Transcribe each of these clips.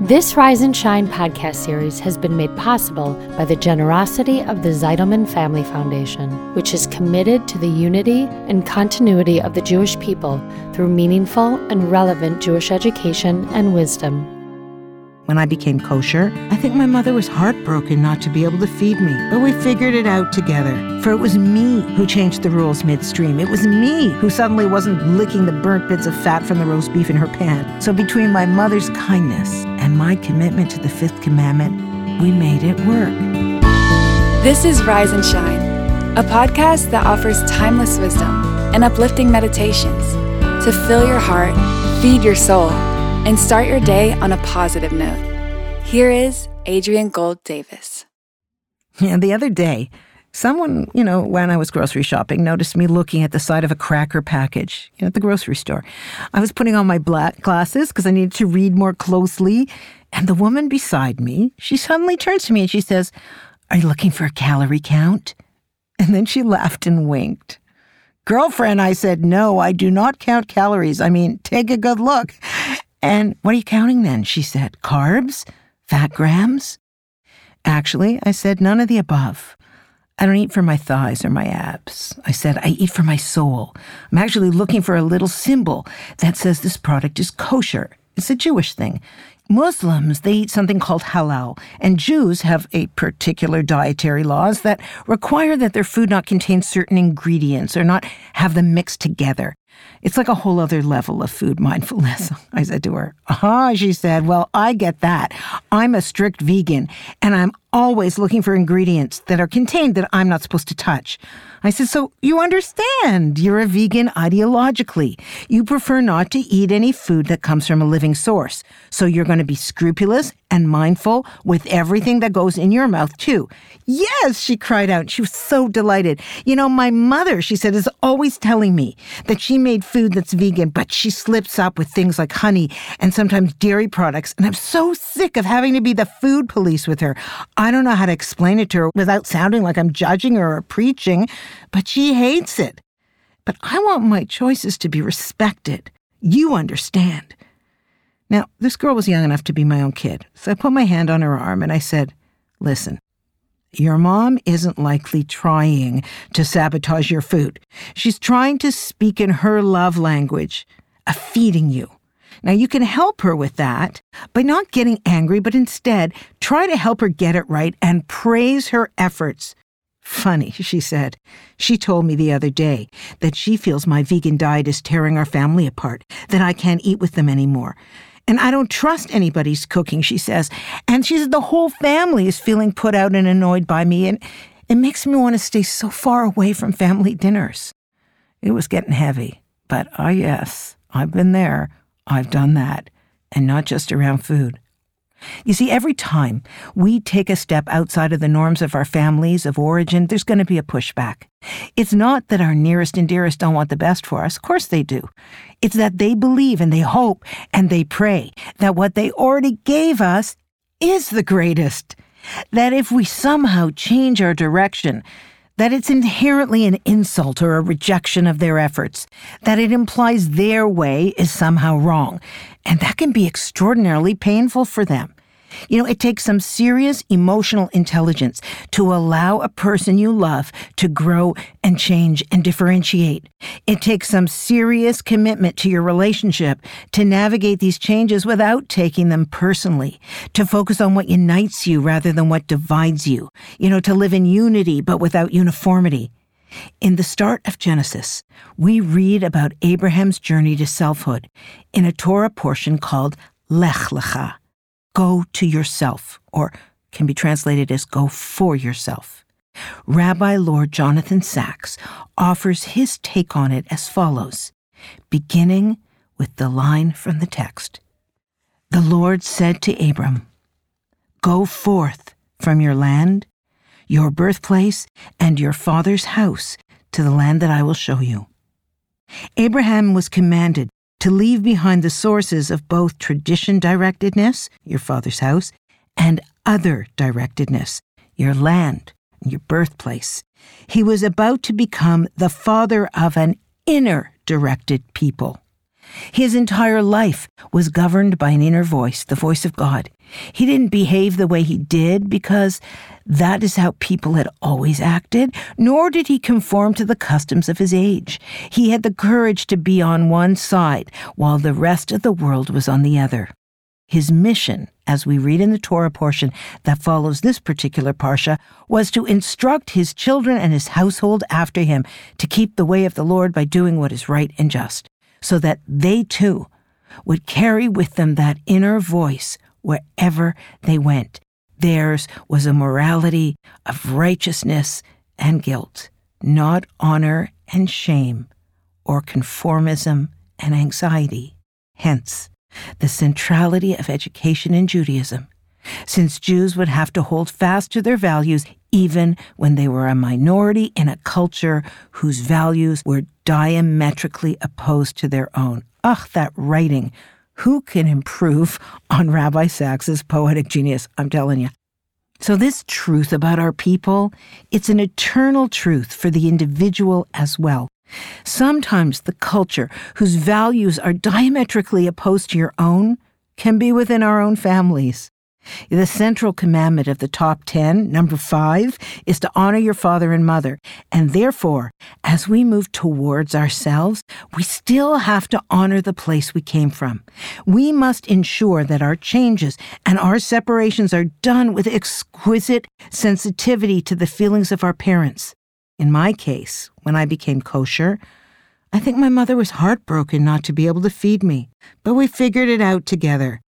This Rise and Shine podcast series has been made possible by the generosity of the Zitelman Family Foundation, which is committed to the unity and continuity of the Jewish people through meaningful and relevant Jewish education and wisdom. When I became kosher, I think my mother was heartbroken not to be able to feed me, but we figured it out together. For it was me who changed the rules midstream. It was me who suddenly wasn't licking the burnt bits of fat from the roast beef in her pan. So between my mother's kindness and my commitment to the fifth commandment, we made it work. This is Rise and Shine, a podcast that offers timeless wisdom and uplifting meditations to fill your heart, feed your soul, and start your day on a positive note. Here is Adrienne Gold Davis. Yeah, the other day, someone, you know, when I was grocery shopping, noticed me looking at the side of a cracker package you know, at the grocery store. I was putting on my black glasses because I needed to read more closely. And the woman beside me, she suddenly turns to me and she says, Are you looking for a calorie count? And then she laughed and winked. Girlfriend, I said, No, I do not count calories. I mean, take a good look. And what are you counting then? She said, Carbs? Fat grams? Actually, I said, none of the above. I don't eat for my thighs or my abs. I said, I eat for my soul. I'm actually looking for a little symbol that says this product is kosher. It's a Jewish thing. Muslims, they eat something called halal, and Jews have a particular dietary laws that require that their food not contain certain ingredients or not have them mixed together. It's like a whole other level of food mindfulness. I said to her, Ah, she said, Well, I get that. I'm a strict vegan and I'm always looking for ingredients that are contained that I'm not supposed to touch. I said, So you understand you're a vegan ideologically. You prefer not to eat any food that comes from a living source. So you're going to be scrupulous and mindful with everything that goes in your mouth, too. Yes, she cried out. She was so delighted. You know, my mother, she said, is always telling me that she made food that's vegan, but she slips up with things like honey and sometimes dairy products. And I'm so sick of having to be the food police with her. I don't know how to explain it to her without sounding like I'm judging her or preaching, but she hates it. But I want my choices to be respected. You understand. Now, this girl was young enough to be my own kid, so I put my hand on her arm and I said, Listen, your mom isn't likely trying to sabotage your food. She's trying to speak in her love language of feeding you. Now, you can help her with that by not getting angry, but instead try to help her get it right and praise her efforts. Funny, she said. She told me the other day that she feels my vegan diet is tearing our family apart, that I can't eat with them anymore. And I don't trust anybody's cooking, she says. And she said the whole family is feeling put out and annoyed by me, and it makes me want to stay so far away from family dinners. It was getting heavy, but ah, yes, I've been there. I've done that, and not just around food. You see, every time we take a step outside of the norms of our families of origin, there's going to be a pushback. It's not that our nearest and dearest don't want the best for us. Of course they do. It's that they believe and they hope and they pray that what they already gave us is the greatest. That if we somehow change our direction, that it's inherently an insult or a rejection of their efforts, that it implies their way is somehow wrong, and that can be extraordinarily painful for them. You know, it takes some serious emotional intelligence to allow a person you love to grow and change and differentiate. It takes some serious commitment to your relationship to navigate these changes without taking them personally, to focus on what unites you rather than what divides you, you know, to live in unity but without uniformity. In the start of Genesis, we read about Abraham's journey to selfhood in a Torah portion called Lech Lecha go to yourself, or can be translated as go for yourself. Rabbi Lord Jonathan Sacks offers his take on it as follows, beginning with the line from the text The Lord said to Abram, Go forth from your land, your birthplace, and your father's house to the land that I will show you. Abraham was commanded to leave behind the sources of both tradition directedness, your father's house, and other directedness, your land, your birthplace. He was about to become the father of an inner directed people. His entire life was governed by an inner voice, the voice of God. He didn't behave the way he did because that is how people had always acted, nor did he conform to the customs of his age. He had the courage to be on one side while the rest of the world was on the other. His mission, as we read in the Torah portion that follows this particular parsha, was to instruct his children and his household after him to keep the way of the Lord by doing what is right and just, so that they too would carry with them that inner voice wherever they went. Theirs was a morality of righteousness and guilt, not honor and shame, or conformism and anxiety. Hence, the centrality of education in Judaism, since Jews would have to hold fast to their values even when they were a minority in a culture whose values were diametrically opposed to their own. Ugh, that writing who can improve on Rabbi Sacks's poetic genius? I'm telling you. So this truth about our people, it's an eternal truth for the individual as well. Sometimes the culture whose values are diametrically opposed to your own can be within our own families. The central commandment of the top 10, number five, is to honor your father and mother. And therefore, as we move towards ourselves, we still have to honor the place we came from. We must ensure that our changes and our separations are done with exquisite sensitivity to the feelings of our parents. In my case, when I became kosher, I think my mother was heartbroken not to be able to feed me, but we figured it out together.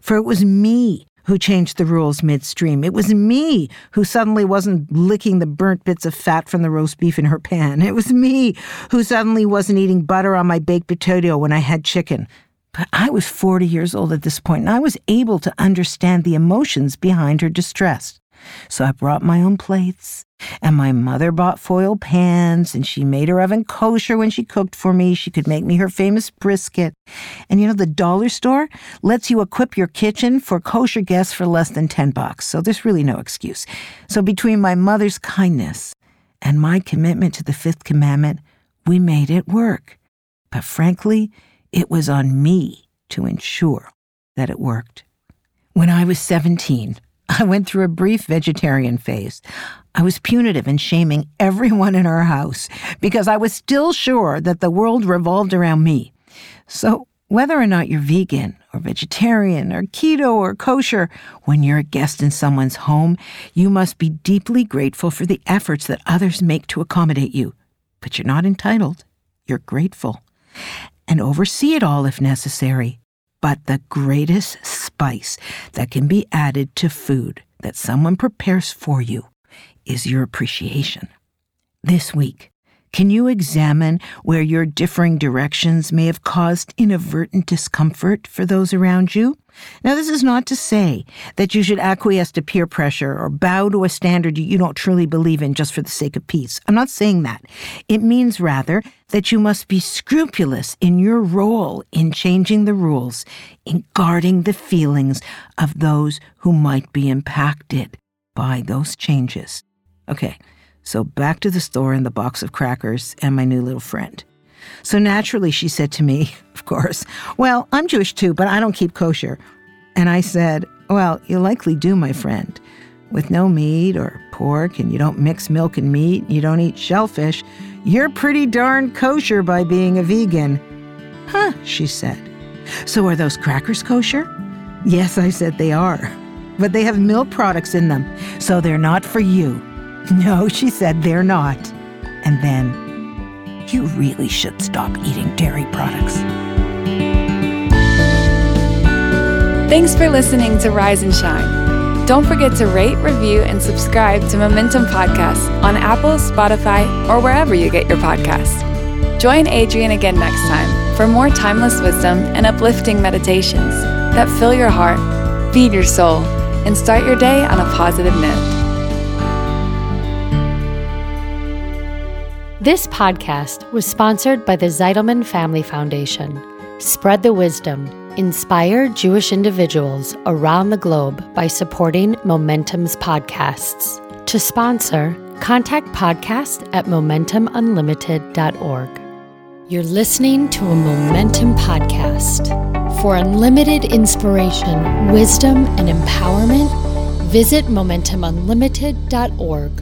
For it was me who changed the rules midstream. It was me who suddenly wasn't licking the burnt bits of fat from the roast beef in her pan. It was me who suddenly wasn't eating butter on my baked potato when I had chicken. But I was 40 years old at this point, and I was able to understand the emotions behind her distress. So I brought my own plates, and my mother bought foil pans, and she made her oven kosher when she cooked for me. She could make me her famous brisket. And you know, the dollar store lets you equip your kitchen for kosher guests for less than 10 bucks. So there's really no excuse. So between my mother's kindness and my commitment to the fifth commandment, we made it work. But frankly, it was on me to ensure that it worked. When I was 17, I went through a brief vegetarian phase. I was punitive and shaming everyone in our house because I was still sure that the world revolved around me. So, whether or not you're vegan or vegetarian or keto or kosher, when you're a guest in someone's home, you must be deeply grateful for the efforts that others make to accommodate you. But you're not entitled, you're grateful. And oversee it all if necessary. But the greatest spice that can be added to food that someone prepares for you is your appreciation. This week, can you examine where your differing directions may have caused inadvertent discomfort for those around you? Now, this is not to say that you should acquiesce to peer pressure or bow to a standard you don't truly believe in just for the sake of peace. I'm not saying that. It means rather that you must be scrupulous in your role in changing the rules, in guarding the feelings of those who might be impacted by those changes. Okay, so back to the store and the box of crackers and my new little friend. So naturally, she said to me, course, Well, I'm Jewish too, but I don't keep kosher. And I said, Well, you likely do, my friend. With no meat or pork, and you don't mix milk and meat, you don't eat shellfish, you're pretty darn kosher by being a vegan. Huh, she said. So are those crackers kosher? Yes, I said they are. But they have milk products in them, so they're not for you. No, she said, they're not. And then, you really should stop eating dairy products. Thanks for listening to Rise and Shine. Don't forget to rate, review, and subscribe to Momentum Podcasts on Apple, Spotify, or wherever you get your podcasts. Join Adrienne again next time for more timeless wisdom and uplifting meditations that fill your heart, feed your soul, and start your day on a positive note. This podcast was sponsored by the Zitelman Family Foundation. Spread the wisdom. Inspire Jewish individuals around the globe by supporting Momentum's podcasts. To sponsor, contact podcast at momentumunlimited.org. You're listening to a Momentum podcast. For unlimited inspiration, wisdom, and empowerment, visit MomentumUnlimited.org.